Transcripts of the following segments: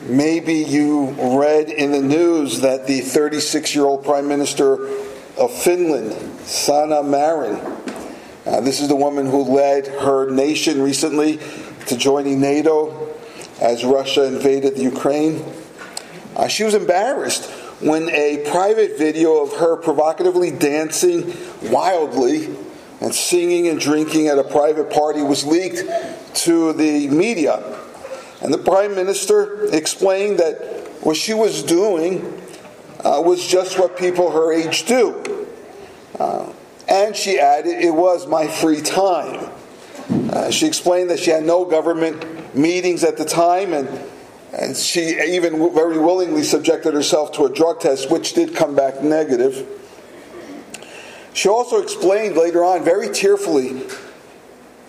Maybe you read in the news that the 36 year old Prime Minister of Finland, Sanna Marin, uh, this is the woman who led her nation recently to joining NATO as Russia invaded Ukraine. Uh, she was embarrassed when a private video of her provocatively dancing wildly and singing and drinking at a private party was leaked to the media. And the prime minister explained that what she was doing uh, was just what people her age do. Uh, and she added, it was my free time. Uh, she explained that she had no government meetings at the time, and, and she even very willingly subjected herself to a drug test, which did come back negative. She also explained later on, very tearfully,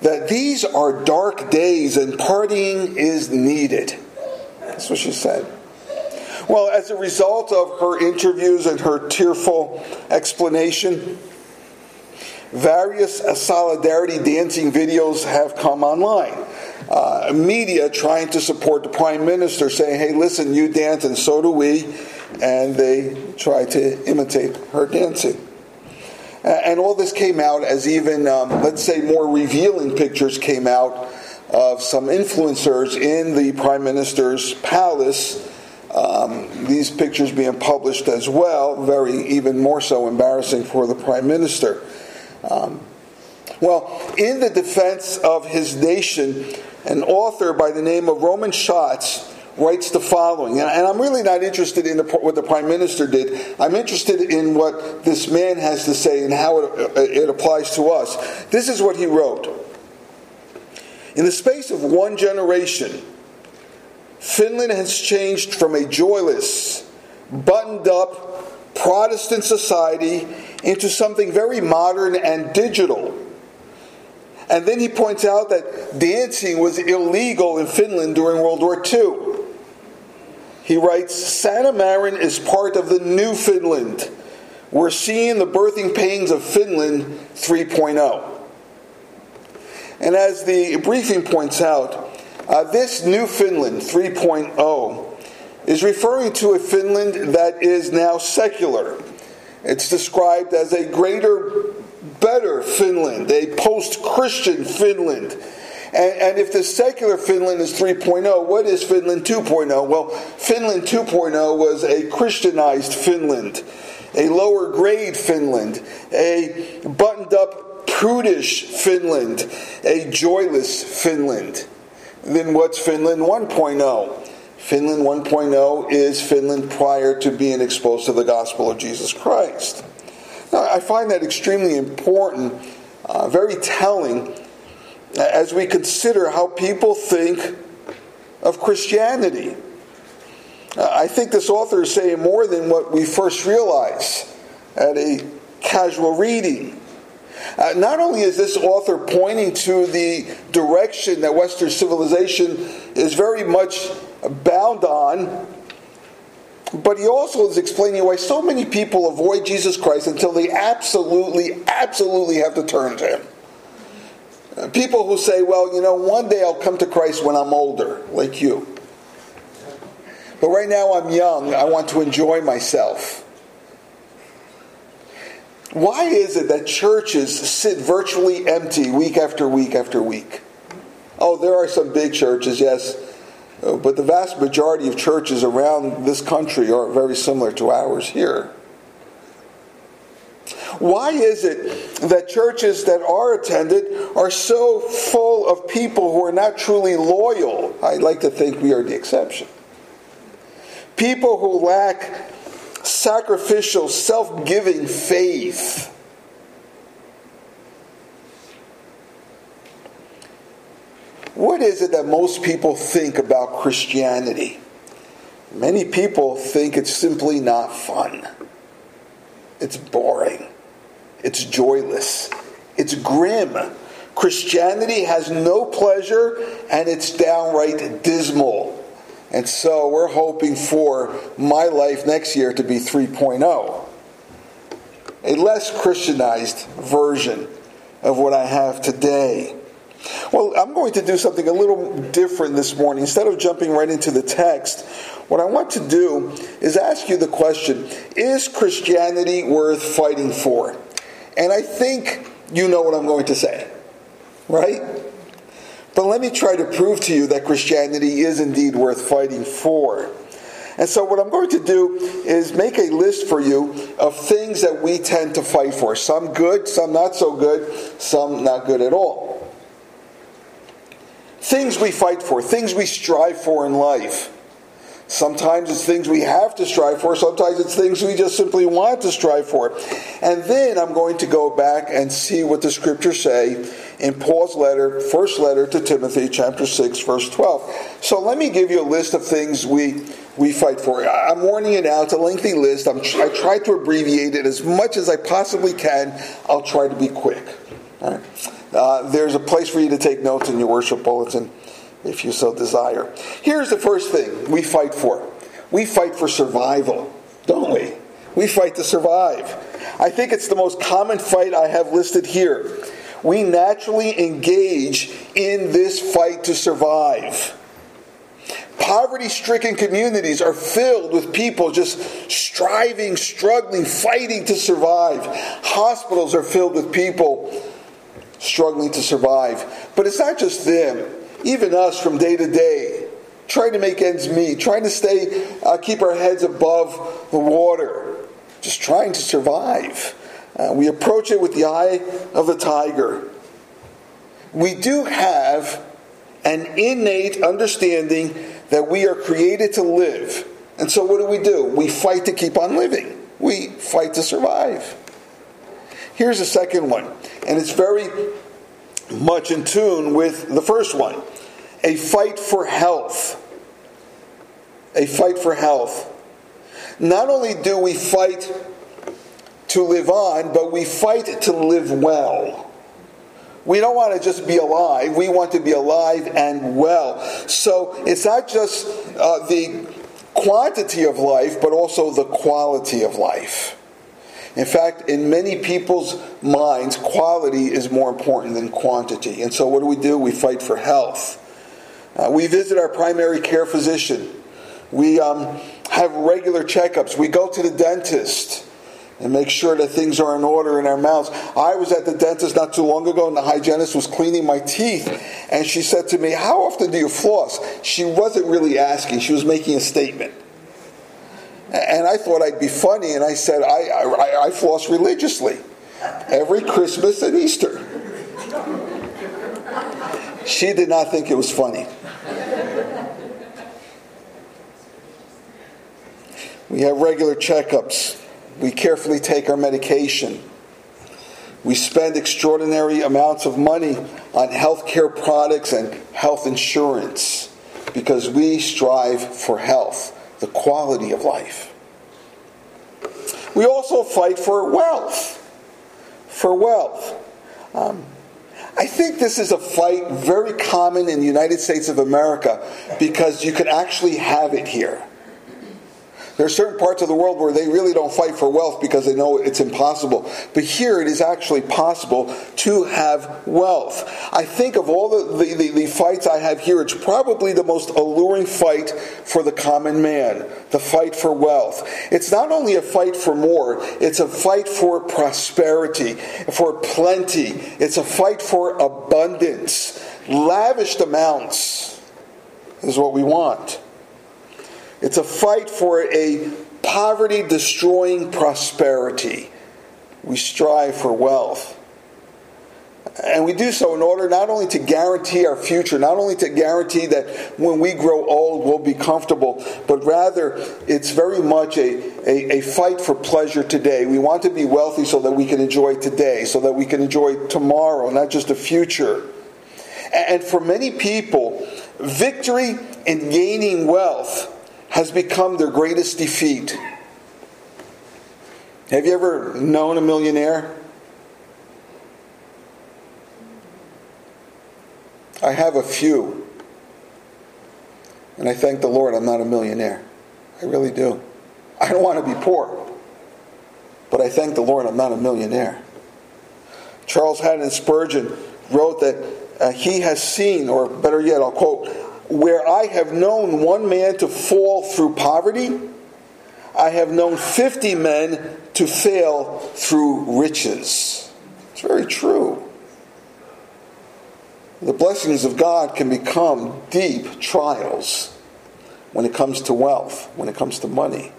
that these are dark days and partying is needed. That's what she said. Well, as a result of her interviews and her tearful explanation, various solidarity dancing videos have come online. Uh, media trying to support the prime minister, saying, hey, listen, you dance and so do we. And they try to imitate her dancing. And all this came out as even, um, let's say, more revealing pictures came out of some influencers in the prime minister's palace. Um, these pictures being published as well, very even more so embarrassing for the prime minister. Um, well, in the defense of his nation, an author by the name of Roman Schatz writes the following, and I'm really not interested in the, what the prime minister did. I'm interested in what this man has to say and how it, uh, it applies to us. This is what he wrote. In the space of one generation, Finland has changed from a joyless, buttoned up Protestant society into something very modern and digital. And then he points out that dancing was illegal in Finland during World War II. He writes Sanna Marin is part of the new Finland. We're seeing the birthing pains of Finland 3.0. And as the briefing points out, uh, this new Finland 3.0 is referring to a Finland that is now secular. It's described as a greater, better Finland, a post Christian Finland and, and if the secular Finland is 3.0, what is Finland 2.0? Well, Finland 2.0 was a Christianized Finland, a lower grade Finland, a buttoned up, prudish Finland, a joyless Finland. Then what's Finland 1.0? Finland 1.0 is Finland prior to being exposed to the gospel of Jesus Christ. Now, I find that extremely important, uh, very telling as we consider how people think of Christianity. Uh, I think this author is saying more than what we first realize at a casual reading. Uh, not only is this author pointing to the direction that Western civilization is very much bound on, but he also is explaining why so many people avoid Jesus Christ until they absolutely, absolutely have to turn to him. People who say, well, you know, one day I'll come to Christ when I'm older, like you. But right now I'm young, I want to enjoy myself. Why is it that churches sit virtually empty week after week after week? Oh, there are some big churches, yes, uh, but the vast majority of churches around this country are very similar to ours here. Why is it that churches that are attended are so full of people who are not truly loyal? I like to think we are the exception. People who lack sacrificial, self giving faith. What is it that most people think about Christianity? Many people think it's simply not fun. It's boring. It's joyless. It's grim. Christianity has no pleasure and it's downright dismal. And so we're hoping for my life next year to be 3.0. A less Christianized version of what I have today. Well, I'm going to do something a little different this morning. Instead of jumping right into the text, what I want to do is ask you the question Is Christianity worth fighting for? And I think you know what I'm going to say, right? But let me try to prove to you that Christianity is indeed worth fighting for. And so, what I'm going to do is make a list for you of things that we tend to fight for. Some good, some not so good, some not good at all. Things we fight for, things we strive for in life. Sometimes it's things we have to strive for, sometimes it's things we just simply want to strive for. And then I'm going to go back and see what the scriptures say in Paul's letter, first letter to Timothy, chapter 6, verse 12. So let me give you a list of things we, we fight for. I'm warning you now, it's a lengthy list. I'm, I try to abbreviate it as much as I possibly can. I'll try to be quick. Uh, there's a place for you to take notes in your worship bulletin if you so desire. Here's the first thing we fight for we fight for survival, don't we? We fight to survive. I think it's the most common fight I have listed here. We naturally engage in this fight to survive. Poverty stricken communities are filled with people just striving, struggling, fighting to survive. Hospitals are filled with people struggling to survive. But it's not just them, even us from day to day, trying to make ends meet, trying to stay, uh, keep our heads above the water, just trying to survive. Uh, we approach it with the eye of the tiger. We do have an innate understanding that we are created to live. And so, what do we do? We fight to keep on living, we fight to survive. Here's a second one, and it's very much in tune with the first one a fight for health. A fight for health. Not only do we fight to live on, but we fight to live well. We don't want to just be alive, we want to be alive and well. So it's not just uh, the quantity of life, but also the quality of life. In fact, in many people's minds, quality is more important than quantity. And so, what do we do? We fight for health. Uh, we visit our primary care physician. We um, have regular checkups. We go to the dentist and make sure that things are in order in our mouths. I was at the dentist not too long ago, and the hygienist was cleaning my teeth, and she said to me, How often do you floss? She wasn't really asking, she was making a statement. And I thought I'd be funny, and I said, I, I, I floss religiously every Christmas and Easter. She did not think it was funny. We have regular checkups. We carefully take our medication. We spend extraordinary amounts of money on health care products and health insurance because we strive for health the quality of life. We also fight for wealth. For wealth. Um, I think this is a fight very common in the United States of America because you can actually have it here. There are certain parts of the world where they really don't fight for wealth because they know it's impossible. But here it is actually possible to have wealth. I think of all the, the, the, the fights I have here, it's probably the most alluring fight for the common man the fight for wealth. It's not only a fight for more, it's a fight for prosperity, for plenty, it's a fight for abundance. Lavished amounts is what we want. It's a fight for a poverty destroying prosperity. We strive for wealth. And we do so in order not only to guarantee our future, not only to guarantee that when we grow old we'll be comfortable, but rather it's very much a, a, a, fight for pleasure today. We want to be wealthy so that we can enjoy today, so that we can enjoy tomorrow, not just the future. And for many people, victory in gaining wealth has become their greatest defeat. Have you ever known a millionaire? I have a few. And I thank the Lord I'm not a millionaire. I really do. I don't want to be poor. But I thank the Lord I'm not a millionaire. Charles Haddon Spurgeon wrote that uh, he has seen, or better yet, I'll quote, where I have known one man to fall through poverty, I have known 50 men to fail through riches. It's very true. The blessings of God can become deep trials when it comes to wealth, when it comes to money.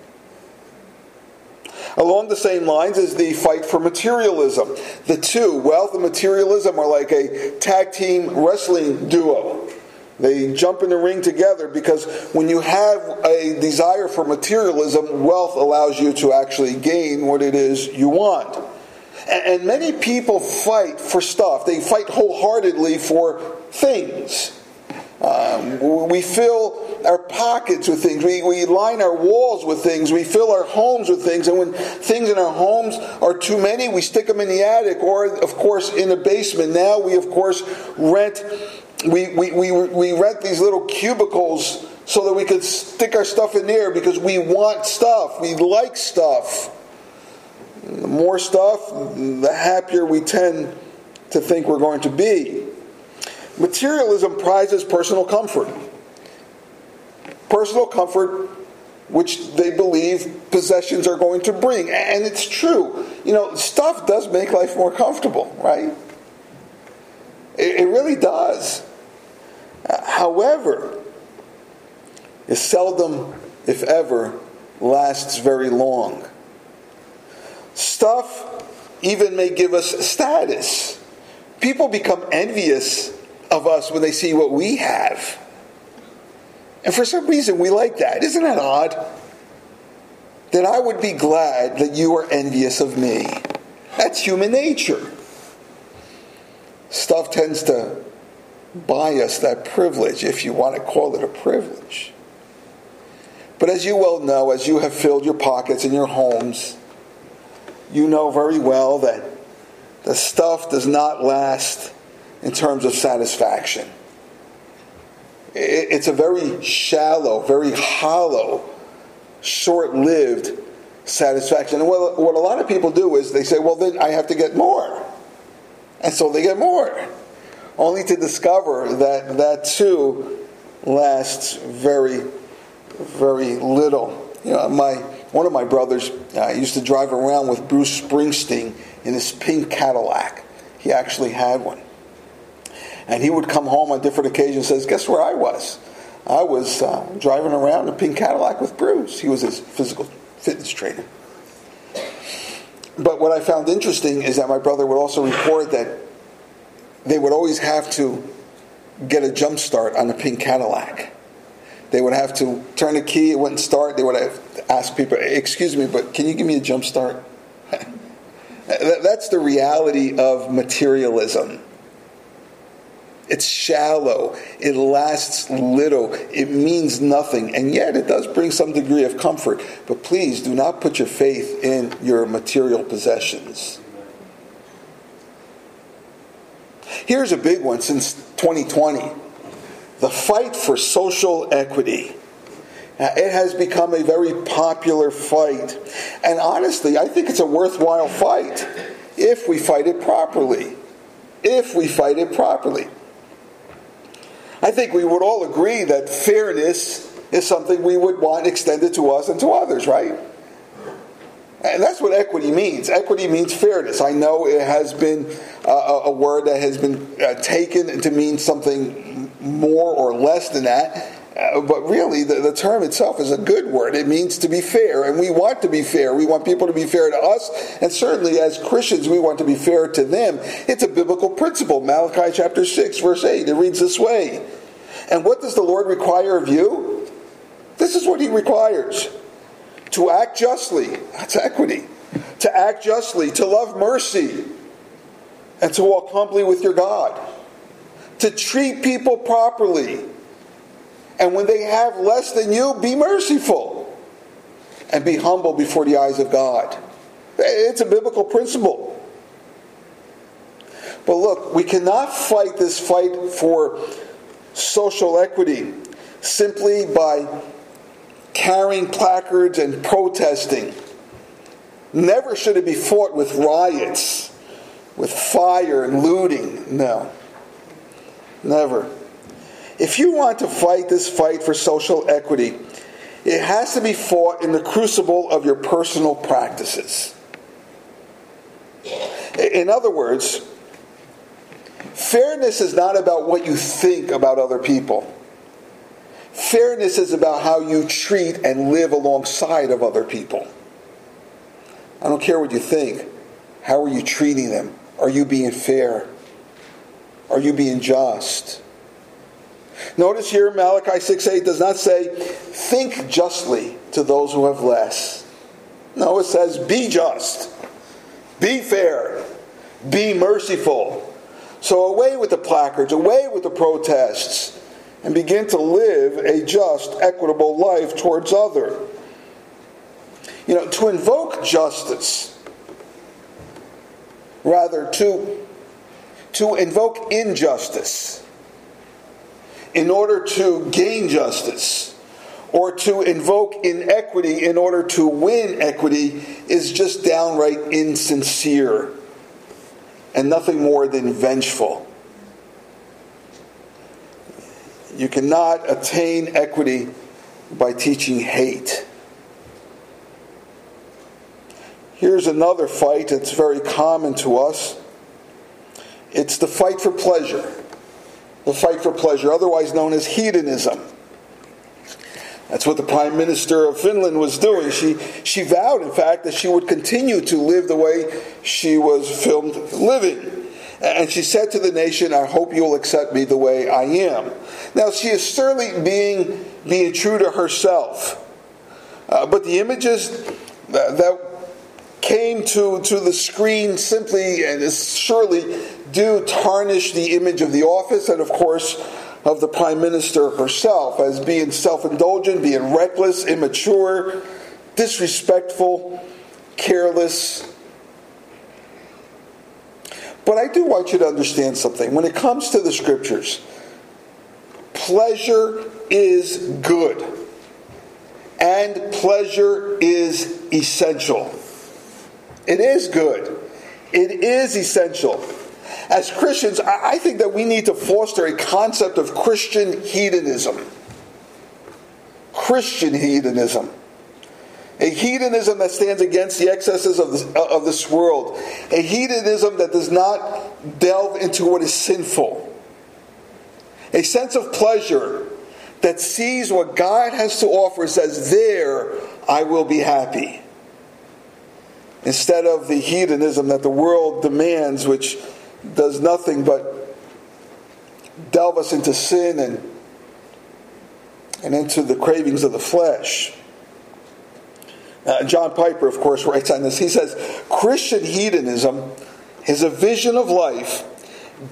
Along the same lines is the fight for materialism. The two, wealth and materialism, are like a tag team wrestling duo. They jump in the ring together because when you have a desire for materialism, wealth allows you to actually gain what it is you want. And many people fight for stuff. They fight wholeheartedly for things. Um, we fill our pockets with things. We, we line our walls with things. We fill our homes with things. And when things in our homes are too many, we stick them in the attic or, of course, in the basement. Now we, of course, rent. We, we, we, we rent these little cubicles so that we could stick our stuff in there because we want stuff. We like stuff. The more stuff, the happier we tend to think we're going to be. Materialism prizes personal comfort. Personal comfort, which they believe possessions are going to bring. And it's true. You know, stuff does make life more comfortable, right? It, it really does. However, it seldom, if ever, lasts very long. Stuff even may give us status. People become envious of us when they see what we have. And for some reason, we like that. Isn't that odd? That I would be glad that you are envious of me. That's human nature. Stuff tends to buy us that privilege, if you want to call it a privilege. But as you well know, as you have filled your pockets and your homes, you know very well that the stuff does not last in terms of satisfaction. It's a very shallow, very hollow, short lived satisfaction. And what, what a lot of people do is they say, well, then I have to get more. And so they get more, only to discover that that too lasts very, very little. You know, my one of my brothers uh, used to drive around with Bruce Springsteen in his pink Cadillac. He actually had one. And he would come home on different occasions and says, Guess where I was? I was uh, driving around in a pink Cadillac with Bruce. He was his physical fitness trainer. But what I found interesting is that my brother would also report that they would always have to get a jump start on a pink Cadillac. They would have to turn the key, it wouldn't start. They would have to ask people, Excuse me, but can you give me a jump start? That's the reality of materialism. It's shallow. It lasts little. It means nothing. And yet it does bring some degree of comfort. But please do not put your faith in your material possessions. Here's a big one since 2020 the fight for social equity. It has become a very popular fight. And honestly, I think it's a worthwhile fight if we fight it properly. If we fight it properly. I think we would all agree that fairness is something we would want extended to us and to others, right? And that's what equity means. Equity means fairness. I know it has been uh, a word that has been uh, taken to mean something more or less than that. Uh, but really, the, the, term itself is a good word. It means to be fair, and we want to be fair. We want people to be fair to us, and certainly as Christians, we want to be fair to them. It's a biblical principle. Malachi chapter 6, verse 8, it reads this way And what does the Lord require of you? This is what He requires to act justly, that's equity, to act justly, to love mercy, and to walk humbly with your God, to treat people properly and when they have less than you, be merciful and be humble before the eyes of God. It's a biblical principle. But look, we cannot fight this fight for social equity simply by carrying placards and protesting. Never should it be fought with riots, with fire and looting. No. Never. If you want to fight this fight for social equity, it has to be fought in the crucible of your personal practices. In other words, fairness is not about what you think about other people. Fairness is about how you treat and live alongside of other people. I don't care what you think. How are you treating them? Are you being fair? Are you being just? Notice here Malachi 6 8 does not say, think justly to those who have less. No, it says, be just, be fair, be merciful. So away with the placards, away with the protests, and begin to live a just, equitable life towards other. You know, to invoke justice, rather to, to invoke injustice in order to gain justice or to invoke inequity in order to win equity is just downright insincere and nothing more than vengeful. You cannot attain equity by teaching hate. Here's another fight that's very common to us it's the fight for pleasure the fight for pleasure, otherwise known as hedonism. That's what the Prime Minister of Finland was doing. She, she vowed, in fact, that she would continue to live the way she was filmed living. And she said to the nation, I hope you'll accept me the way I am. Now, she is certainly being, being true to herself. Uh, but the images that, that came to, to the screen simply and surely do tarnish the image of the office and, of course, of the Prime Minister herself as being self indulgent, being reckless, immature, disrespectful, careless. But I do want you to understand something. When it comes to the scriptures, pleasure is good, and pleasure is essential. It is good. It is essential. As Christians, I think that we need to foster a concept of Christian hedonism. Christian hedonism. A hedonism that stands against the excesses of, this, of this world. A hedonism that does not delve into what is sinful. A sense of pleasure that sees what God has to offer says, There I will be happy instead of the hedonism that the world demands, which does nothing but delve us into sin and, and into the cravings of the flesh. Uh, John Piper, of course, writes on this. He says Christian hedonism is a vision of life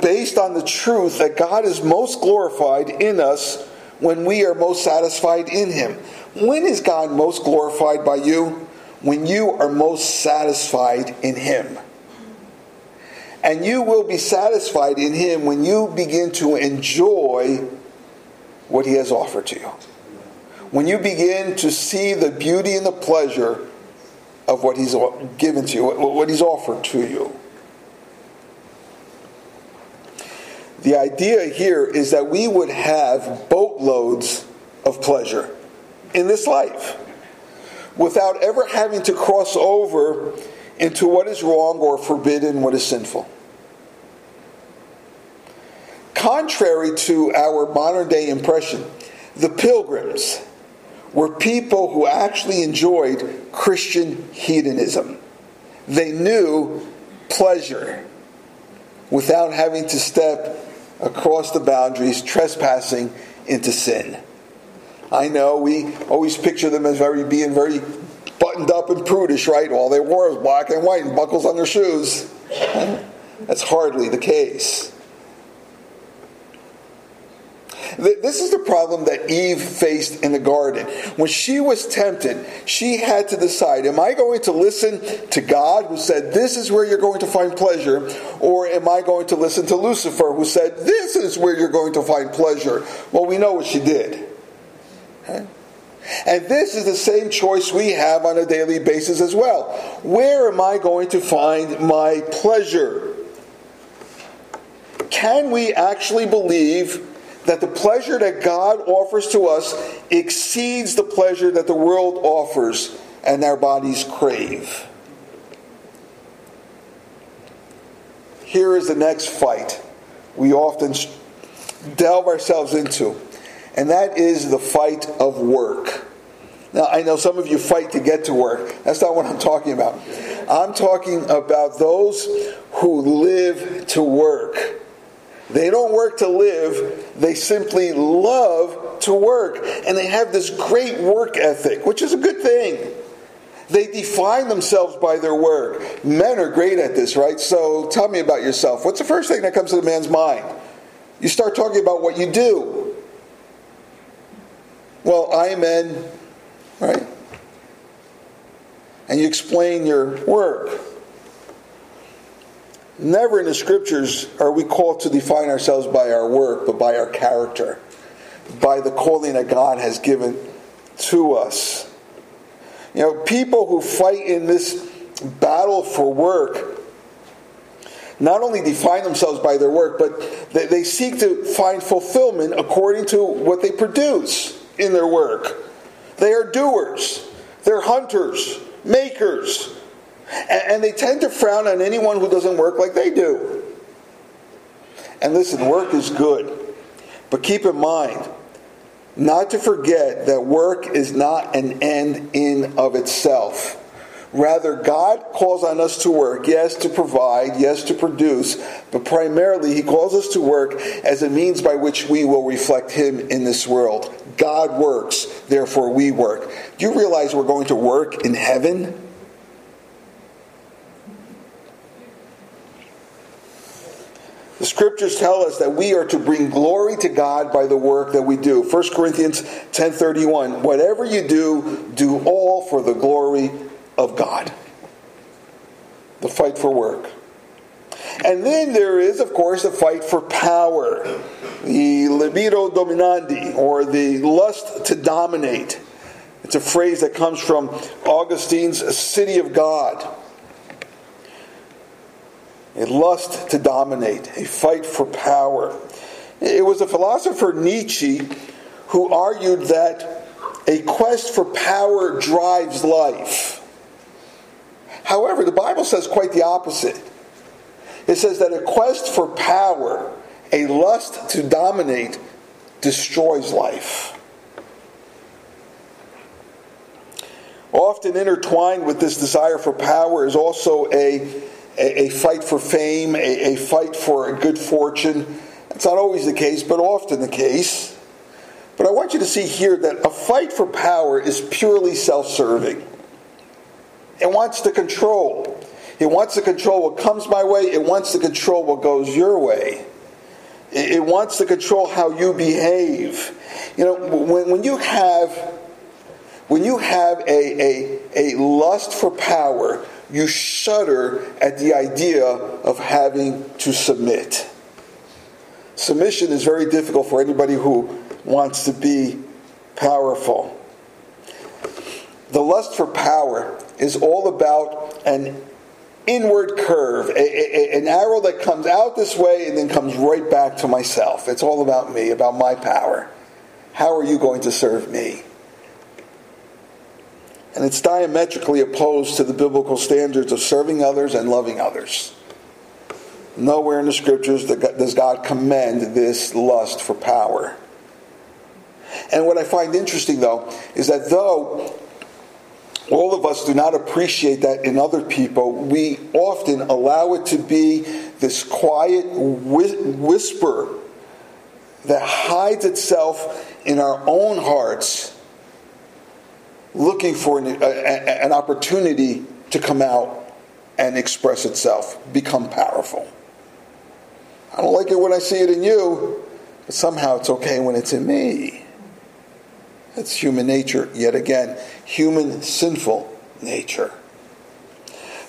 based on the truth that God is most glorified in us when we are most satisfied in Him. When is God most glorified by you? When you are most satisfied in Him. And you will be satisfied in Him when you begin to enjoy what He has offered to you. When you begin to see the beauty and the pleasure of what He's given to you, what He's offered to you. The idea here is that we would have boatloads of pleasure in this life without ever having to cross over into what is wrong or forbidden, what is sinful. Contrary to our modern day impression, the pilgrims were people who actually enjoyed Christian hedonism. They knew pleasure without having to step across the boundaries, trespassing into sin. I know we always picture them as very being very buttoned up and prudish, right? All they wore was black and white and buckles on their shoes. That's hardly the case. This is the problem that Eve faced in the garden. When she was tempted, she had to decide Am I going to listen to God, who said, This is where you're going to find pleasure, or am I going to listen to Lucifer, who said, This is where you're going to find pleasure? Well, we know what she did. And this is the same choice we have on a daily basis as well. Where am I going to find my pleasure? can we actually believe that the pleasure that God offers to us exceeds the pleasure that the world offers and our bodies crave? Here is the next fight we often delve ourselves into, and that is the fight of work. Now, I know some of you fight to get to work. That's not what I'm talking about. I'm talking about those who live to work. They don't work to live, they simply love to work. And they have this great work ethic, which is a good thing. They define themselves by their work. Men are great at this, right? So tell me about yourself. What's the first thing that comes to the man's mind? You start talking about what you do. Well, I men, right? And you explain your work. Never in the scriptures are we called to define ourselves by our work, but by our character, by the calling that God has given to us. You know, people who fight in this battle for work not only define themselves by their work, but they seek to find fulfillment according to what they produce in their work. They are doers, they're hunters, makers, and, they tend to frown on anyone who doesn't work like they do. And listen, work is good, but keep in mind, not to forget that work is not an end in of itself. Rather, God calls on us to work, yes, to provide, yes, to produce, but primarily He calls us to work as a means by which we will reflect Him in this world. God works, therefore we work. Do you realize we're going to work in heaven? The scriptures tell us that we are to bring glory to God by the work that we do. 1 Corinthians 10:31, whatever you do, do all for the glory of God. The fight for work. And then there is, of course, the fight for power, the libido dominandi, or the lust to dominate. It's a phrase that comes from Augustine's City of God a lust to dominate, a fight for power. It was the philosopher, Nietzsche, who argued that a quest for power drives life. However, the Bible says quite the opposite. It says that a quest for power, a lust to dominate, destroys life. Often intertwined with this desire for power is also a a, a fight for fame, a, a fight for a good fortune. It's not always the case, but often the case. But I want you to see here that a fight for power is purely self serving. It wants to control. It wants to control what comes my way. It wants to control what goes your way. It wants to control how you behave. You know, when, when you have when you have a, a, a lust for power, you shudder at the idea of having to submit. Submission is very difficult for anybody who wants to be powerful. The lust for power is all about an inward curve, a, a, an arrow that comes out this way and then comes right back to myself. It's all about me, about my power. How are you going to serve me? And it's diametrically opposed to the biblical standards of serving others and loving others. Nowhere in the scriptures does God commend this lust for power. And what I find interesting, though, is that though all of us do not appreciate that in other people, we often allow it to be this quiet whisper that hides itself in our own hearts looking for an, a, an opportunity to come out and express itself, become powerful. I don't like it when I see it in you, but somehow it's okay when it's in me. That's human nature, yet again, human sinful nature.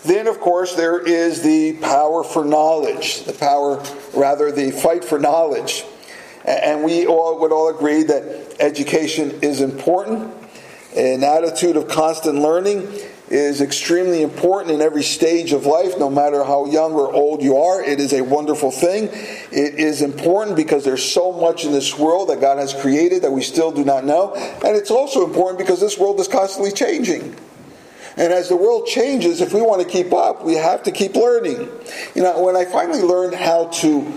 Then, of course, there is the power for knowledge, the power, rather, the fight for knowledge. And we all would all agree that education is important an attitude of constant learning is extremely important in every stage of life, no matter how young or old you are. It is a wonderful thing. It is important because there's so much in this world that God has created that we still do not know. And it's also important because this world is constantly changing. And as the world changes, if we want to keep up, we have to keep learning. You know, when I finally learned how to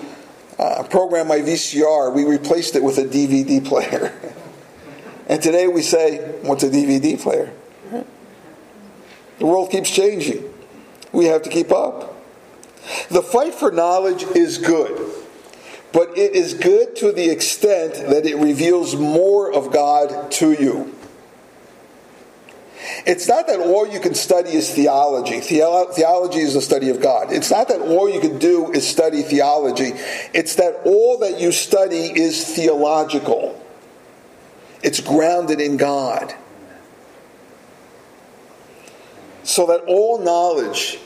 uh, program my VCR, we replaced it with a DVD player. and today we say, What's a DVD player? The world keeps changing. We have to keep up. The fight for knowledge is good, but it is good to the extent that it reveals more of God to you. It's not that all you can study is theology. Theology is the study of God. It's not that all you can do is study theology. It's that all that you study is theological. It's grounded in God. So that all knowledge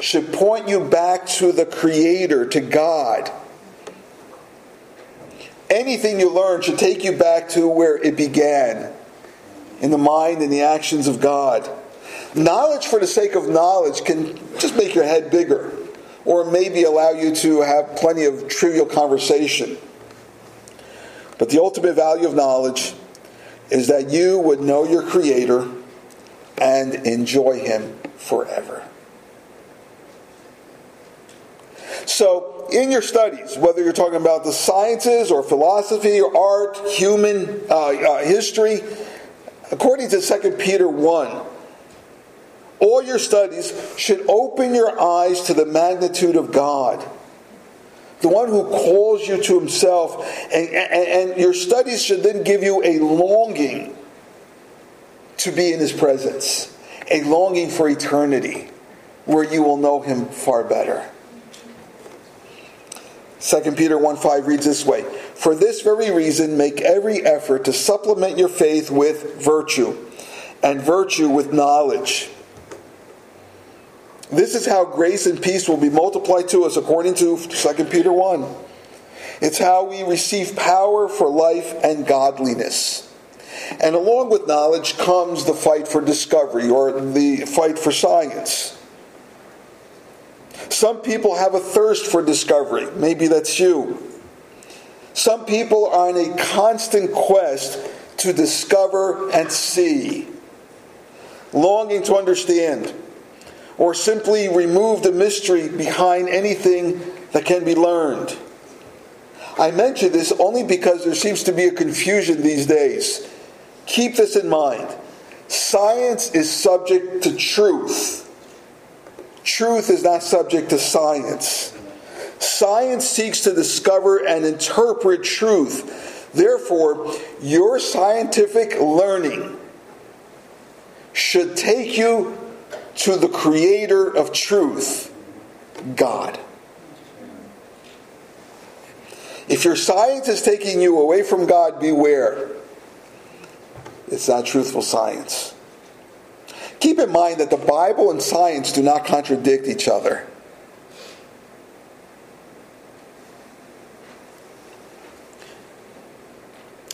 should point you back to the Creator, to God. Anything you learn should take you back to where it began in the mind and the actions of God. Knowledge for the sake of knowledge can just make your head bigger or maybe allow you to have plenty of trivial conversation. But the ultimate value of knowledge is that you would know your Creator and enjoy Him forever. So, in your studies, whether you're talking about the sciences or philosophy or art, human uh, uh, history, According to 2 Peter 1, all your studies should open your eyes to the magnitude of God, the one who calls you to himself. And, and, and, your studies should then give you a longing to be in his presence, a longing for eternity, where you will know him far better. 2 Peter 1 5 reads this way For this very reason, make every effort to supplement your faith with virtue, and virtue with knowledge. This is how grace and peace will be multiplied to us according to 2 Peter 1. It's how we receive power for life and godliness. And along with knowledge comes the fight for discovery or the fight for science. Some people have a thirst for discovery. Maybe that's you. Some people are on a constant quest to discover and see, longing to understand, or simply remove the mystery behind anything that can be learned. I mention this only because there seems to be a confusion these days. Keep this in mind. Science is subject to truth Truth is not subject to science. Science seeks to discover and interpret truth. Therefore, your scientific learning should take you to the creator of truth, God. If your science is taking you away from God, beware. It's not truthful science. Keep in mind that the Bible and science do not contradict each other.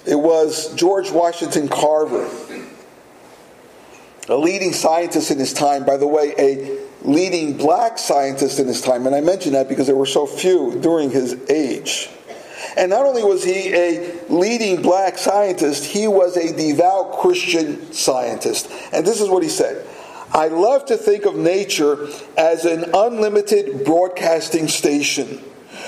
It was George Washington Carver, a leading scientist in his time, by the way, a leading black scientist in his time, and I mention that because there were so few during his age. And not only was he a leading black scientist, he was a devout Christian scientist. And this is what he said I love to think of nature as an unlimited broadcasting station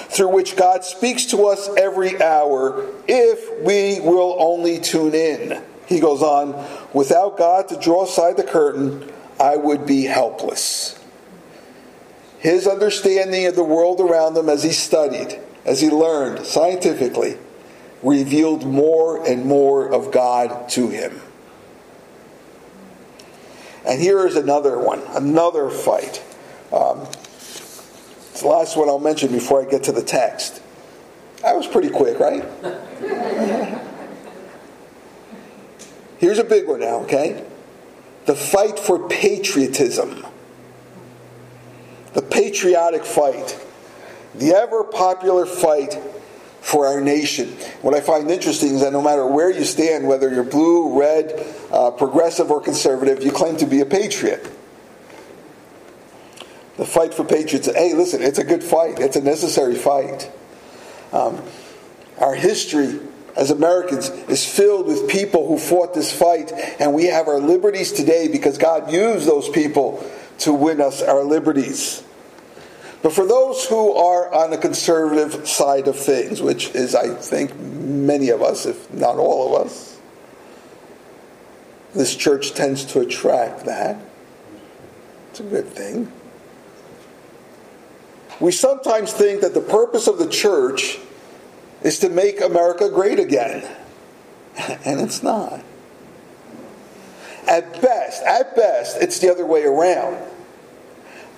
through which God speaks to us every hour if we will only tune in. He goes on, without God to draw aside the curtain, I would be helpless. His understanding of the world around him as he studied as he learned scientifically, revealed more and more of God to him. And here is another one, another fight. Um, it's the last one I'll mention before I get to the text. That was pretty quick, right? Here's a big one now, okay? The fight for patriotism. The patriotic fight the ever popular fight for our nation. What I find interesting is that no matter where you stand, whether you're blue, red, uh, progressive, or conservative, you claim to be a patriot. the fight for patriots. Hey, listen, it's a good fight. It's a necessary fight. Um, our history as Americans is filled with people who fought this fight, and we have our liberties today because God used those people to win us our liberties. But for those who are on the conservative side of things, which is, I think, many of us, if not all of us, this church tends to attract that. It's a good thing. We sometimes think that the purpose of the church is to make America great again. And it's not. At best, at best, it's the other way around.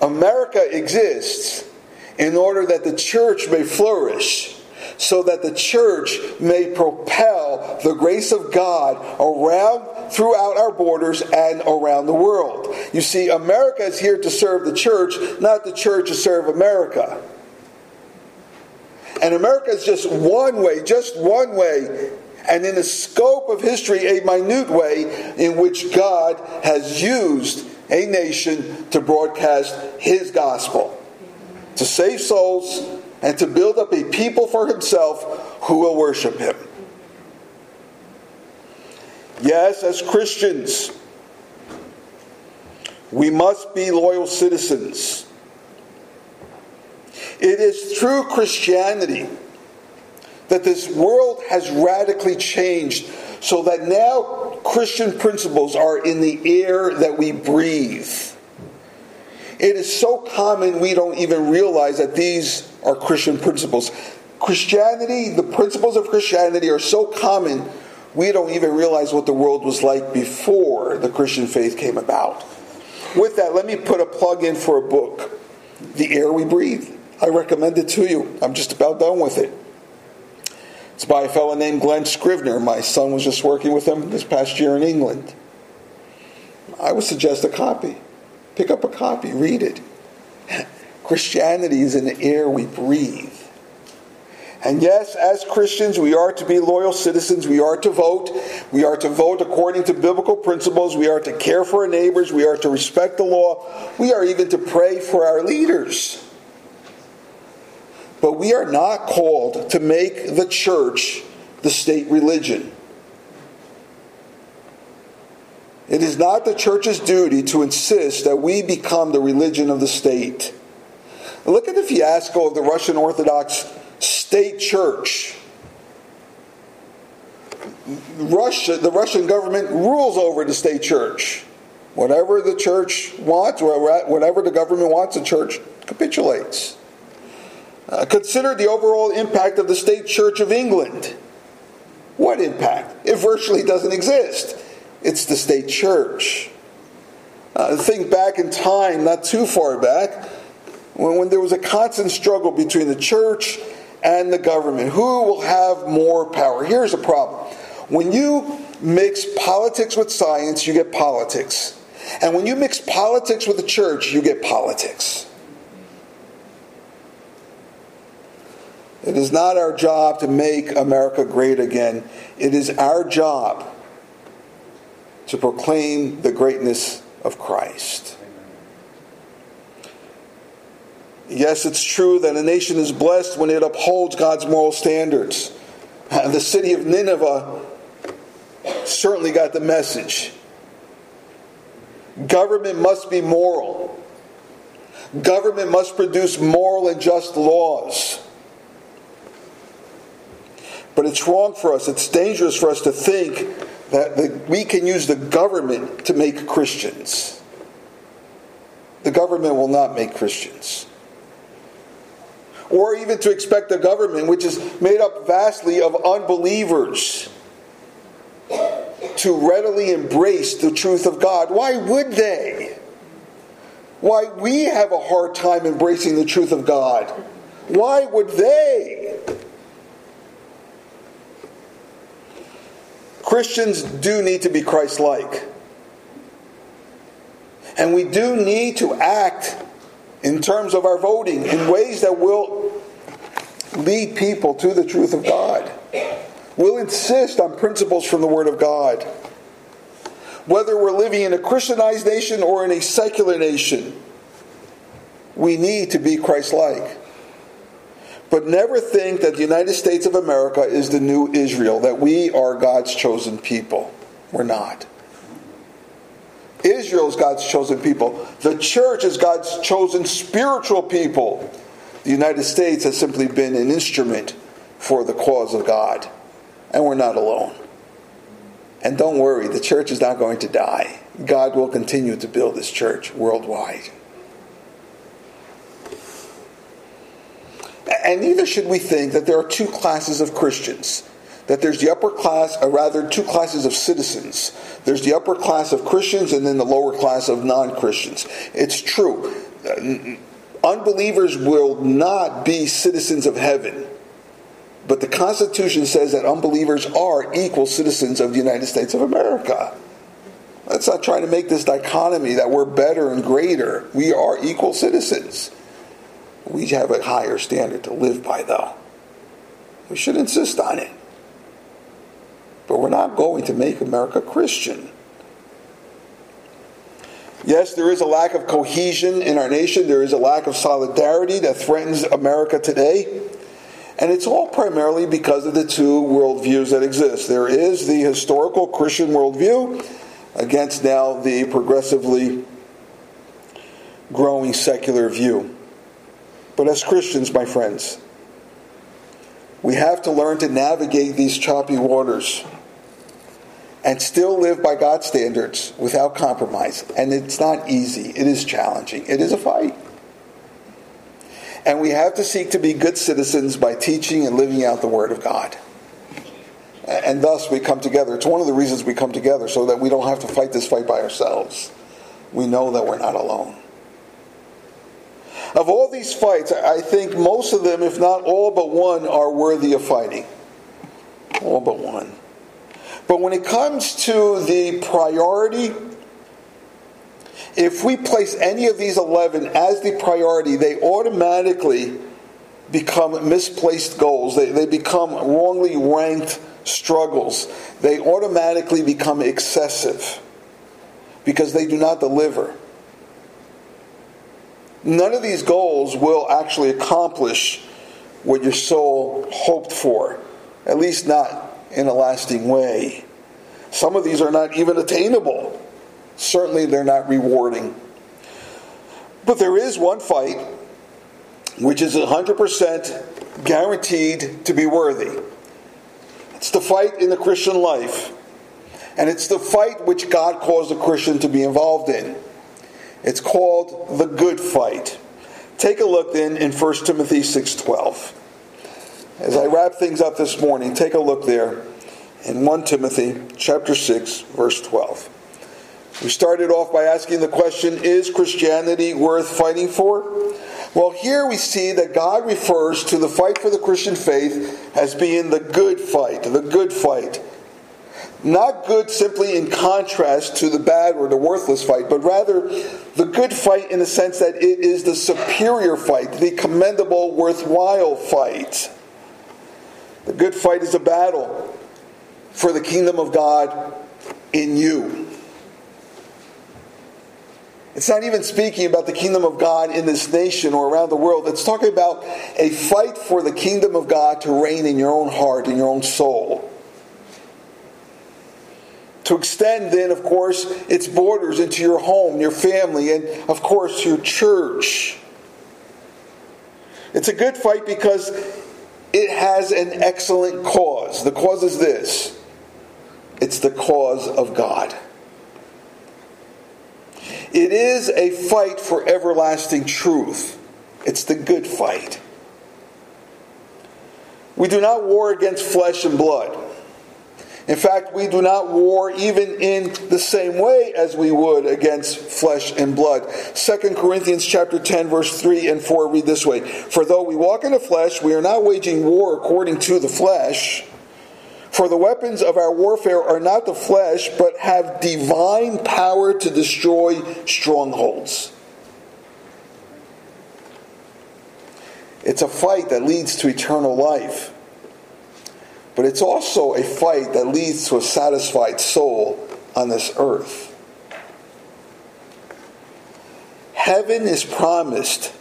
America exists in order that the church may flourish, so that the church may propel the grace of God around throughout our borders and around the world. You see, America is here to serve the church, not the church to serve America. And America is just one way, just one way, and in the scope of history, a minute way in which God has used a nation to broadcast his gospel, to save souls, and to build up a people for himself who will worship him. Yes, as Christians, we must be loyal citizens. It is through Christianity that this world has radically changed so that now Christian principles are in the air that we breathe. It is so common we don't even realize that these are Christian principles. Christianity, the principles of Christianity are so common we don't even realize what the world was like before the Christian faith came about. With that, let me put a plug in for a book, The Air We Breathe. I recommend it to you. I'm just about done with it. It's by a fellow named Glen Scrivener. My son was just working with him this past year in England. I would suggest a copy. Pick up a copy, read it. Christianity is in the air we breathe. And yes, as Christians, we are to be loyal citizens. We are to vote. We are to vote according to biblical principles. We are to care for our neighbors. We are to respect the law. We are even to pray for our leaders. But we are not called to make the church the state religion. It is not the church's duty to insist that we become the religion of the state. Look at the fiasco of the Russian Orthodox state church. Russia, the Russian government rules over the state church. Whatever the church wants, or whatever the government wants, the church capitulates. Uh, consider the overall impact of the state church of England. What impact? It virtually doesn't exist. It's the state church. Uh, think back in time, not too far back, when, when there was a constant struggle between the church and the government. Who will have more power? Here's the problem. When you mix politics with science, you get politics. And when you mix politics with the church, you get politics. It is not our job to make America great again. It is our job to proclaim the greatness of Christ. Yes, it's true that a nation is blessed when it upholds God's moral standards. The city of Nineveh certainly got the message. Government must be moral. Government must produce moral and just laws. But it's wrong for us, it's dangerous for us to think that the, we can use the government to make Christians. The government will not make Christians. Or even to expect the government, which is made up vastly of unbelievers, to readily embrace the truth of God. Why would they? Why we have a hard time embracing the truth of God? Why would they? Christians do need to be Christ like. And we do need to act in terms of our voting in ways that will lead people to the truth of God. We'll insist on principles from the Word of God. Whether we're living in a Christianized nation or in a secular nation, We need to be Christ like. But never think that the United States of America is the new Israel, that we are God's chosen people. We're not. Israel is God's chosen people. The church is God's chosen spiritual people. The United States has simply been an instrument for the cause of God. And we're not alone. And don't worry, the church is not going to die. God will continue to build his church worldwide. And neither should we think that there are two classes of Christians. That there's the upper class, or rather, two classes of citizens. There's the upper class of Christians and then the lower class of non Christians. It's true. Uh, unbelievers will not be citizens of heaven. But the Constitution says that unbelievers are equal citizens of the United States of America. Let's not try to make this dichotomy that we're better and greater. We are equal citizens. We have a higher standard to live by, though. We should insist on it. But we're not going to make America Christian. Yes, there is a lack of cohesion in our nation. There is a lack of solidarity that threatens America today. And it's all primarily because of the two worldviews that exist. There is the historical Christian worldview against now the progressively growing secular view. But as Christians, my friends, we have to learn to navigate these choppy waters and still live by God's standards without compromise. And it's not easy, it is challenging, it is a fight. And we have to seek to be good citizens by teaching and living out the Word of God. And thus we come together. It's one of the reasons we come together, so that we don't have to fight this fight by ourselves. We know that we're not alone. Of all these fights, I think most of them, if not all but one, are worthy of fighting. All but one. But when it comes to the priority if we place any of these 11 as the priority, they automatically become misplaced goals. They, they become wrongly ranked struggles. They automatically become excessive because they do not deliver. None of these goals will actually accomplish what your soul hoped for, at least not in a lasting way. Some of these are not even attainable. Certainly, they're not rewarding. But there is one fight which is 100% guaranteed to be worthy. It's the fight in the Christian life. And it's the fight which God calls a Christian to be involved in. It's called the good fight. Take a look then in 1 Timothy 6:12. As I wrap things up this morning, take a look there in 1 Timothy chapter 6 verse 12. We started off by asking the question Is Christianity worth fighting for? Well, here we see that God refers to the fight for the Christian faith as being the good fight, the good fight. Not good simply in contrast to the bad or the worthless fight, but rather the good fight in the sense that it is the superior fight, the commendable, worthwhile fight. The good fight is a battle for the kingdom of God in you. It's not even speaking about the kingdom of God in this nation or around the world. It's talking about a fight for the kingdom of God to reign in your own heart, in your own soul. To extend, then, of course, its borders into your home, your family, and, of course, your church. It's a good fight because it has an excellent cause. The cause is this it's the cause of God. It is a fight for everlasting truth. It's the good fight. We do not war against flesh and blood. In fact, we do not war even in the same way as we would against flesh and blood. 2 Corinthians chapter 10 verse 3 and 4 read this way, "For though we walk in the flesh, we are not waging war according to the flesh, for the weapons of our warfare are not the flesh, but have divine power to destroy strongholds. It's a fight that leads to eternal life. But it's also a fight that leads to a satisfied soul on this earth. Heaven is promised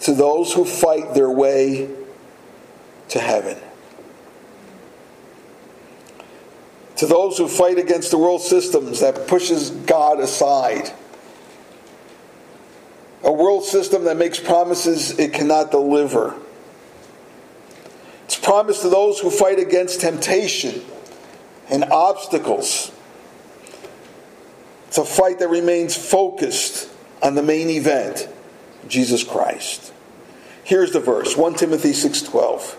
to those who fight their way to heaven. To those who fight against the world systems that pushes God aside. A world system that makes promises it cannot deliver. Promised to those who fight against temptation and obstacles. It's a fight that remains focused on the main event, Jesus Christ. Here's the verse, 1 Timothy 6:12.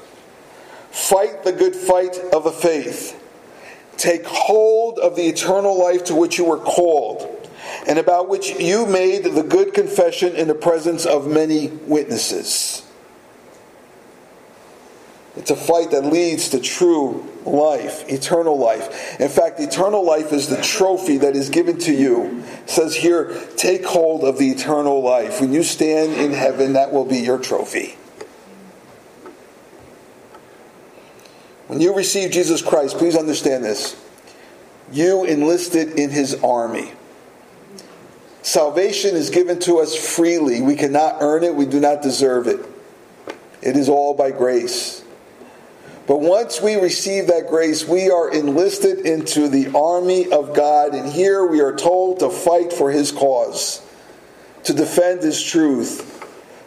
Fight the good fight of the faith. Take hold of the eternal life to which you were called, and about which you made the good confession in the presence of many witnesses. It's a fight that leads to true life, eternal life. In fact, eternal life is the trophy that is given to you. It says here, take hold of the eternal life. When you stand in heaven, that will be your trophy. When you receive Jesus Christ, please understand this. You enlisted in his army. Salvation is given to us freely. We cannot earn it, we do not deserve it. It is all by grace. But once we receive that grace, we are enlisted into the army of God, and here we are told to fight for His cause, to defend His truth,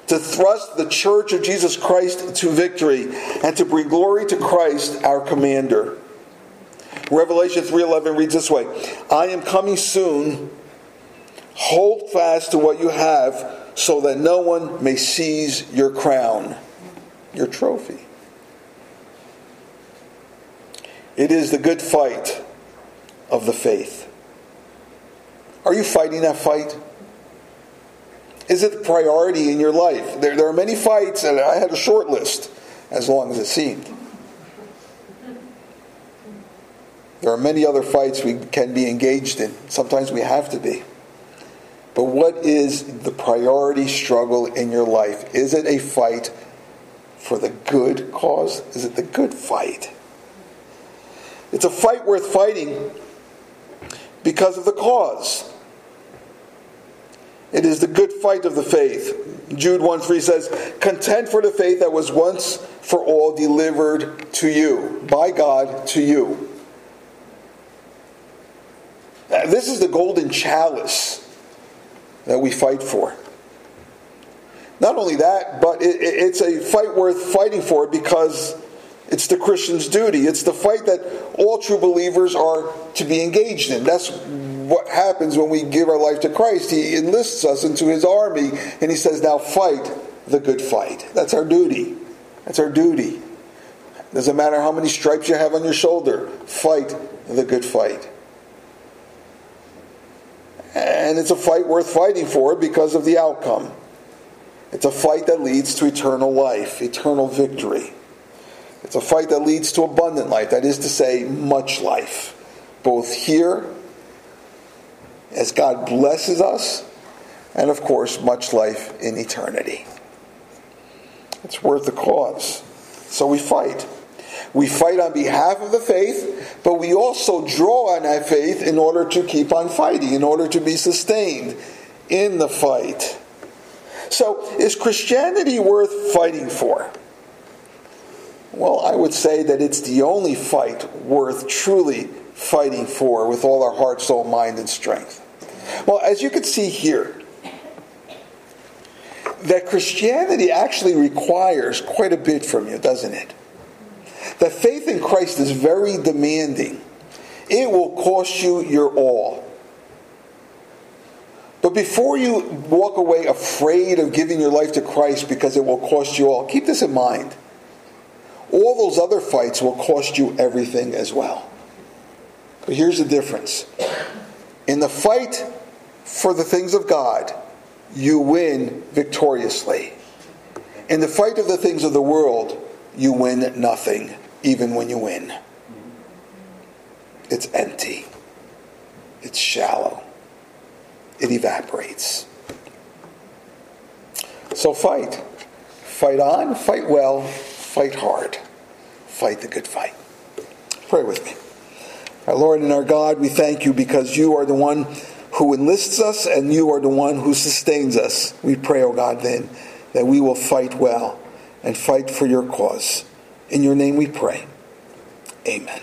to thrust the church of Jesus Christ to victory, and to bring glory to Christ, our commander. Revelation 3:11 reads this way: "I am coming soon. Hold fast to what you have, so that no one may seize your crown, your trophy." It is the good fight of the faith. Are you fighting that fight? Is it the priority in your life? There, there are many fights, and I had a short list, as long as it seemed. There are many other fights we can be engaged in. Sometimes we have to be. But what is the priority struggle in your life? Is it a fight for the good cause? Is it the good fight? It's a fight worth fighting because of the cause. It is the good fight of the faith. Jude 1 3 says, Content for the faith that was once for all delivered to you, by God to you. This is the golden chalice that we fight for. Not only that, but it's a fight worth fighting for because it's the Christian's duty. It's the fight that all true believers are to be engaged in. That's what happens when we give our life to Christ. He enlists us into his army and he says, Now fight the good fight. That's our duty. That's our duty. Doesn't matter how many stripes you have on your shoulder, fight the good fight. And it's a fight worth fighting for because of the outcome. It's a fight that leads to eternal life, eternal victory. It's a fight that leads to abundant life, that is to say, much life, both here as God blesses us, and of course, much life in eternity. It's worth the cause. So we fight. We fight on behalf of the faith, but we also draw on that faith in order to keep on fighting, in order to be sustained in the fight. So, is Christianity worth fighting for? Well, I would say that it's the only fight worth truly fighting for with all our heart, soul, mind, and strength. Well, as you can see here, that Christianity actually requires quite a bit from you, doesn't it? That faith in Christ is very demanding. It will cost you your all. But before you walk away afraid of giving your life to Christ because it will cost you all, keep this in mind all those other fights will cost you everything as well. But here's the difference in the fight for the things of God, you win victoriously. In the fight of the things of the world, you win nothing, even when you win. It's empty, it's shallow, it evaporates. So fight. Fight on, fight well, fight hard. Fight the good fight. Pray with me. Our Lord and our God, we thank you because you are the one who enlists us and you are the one who sustains us. We pray, O oh God, then, that we will fight well and fight for your cause. In your name we pray. Amen.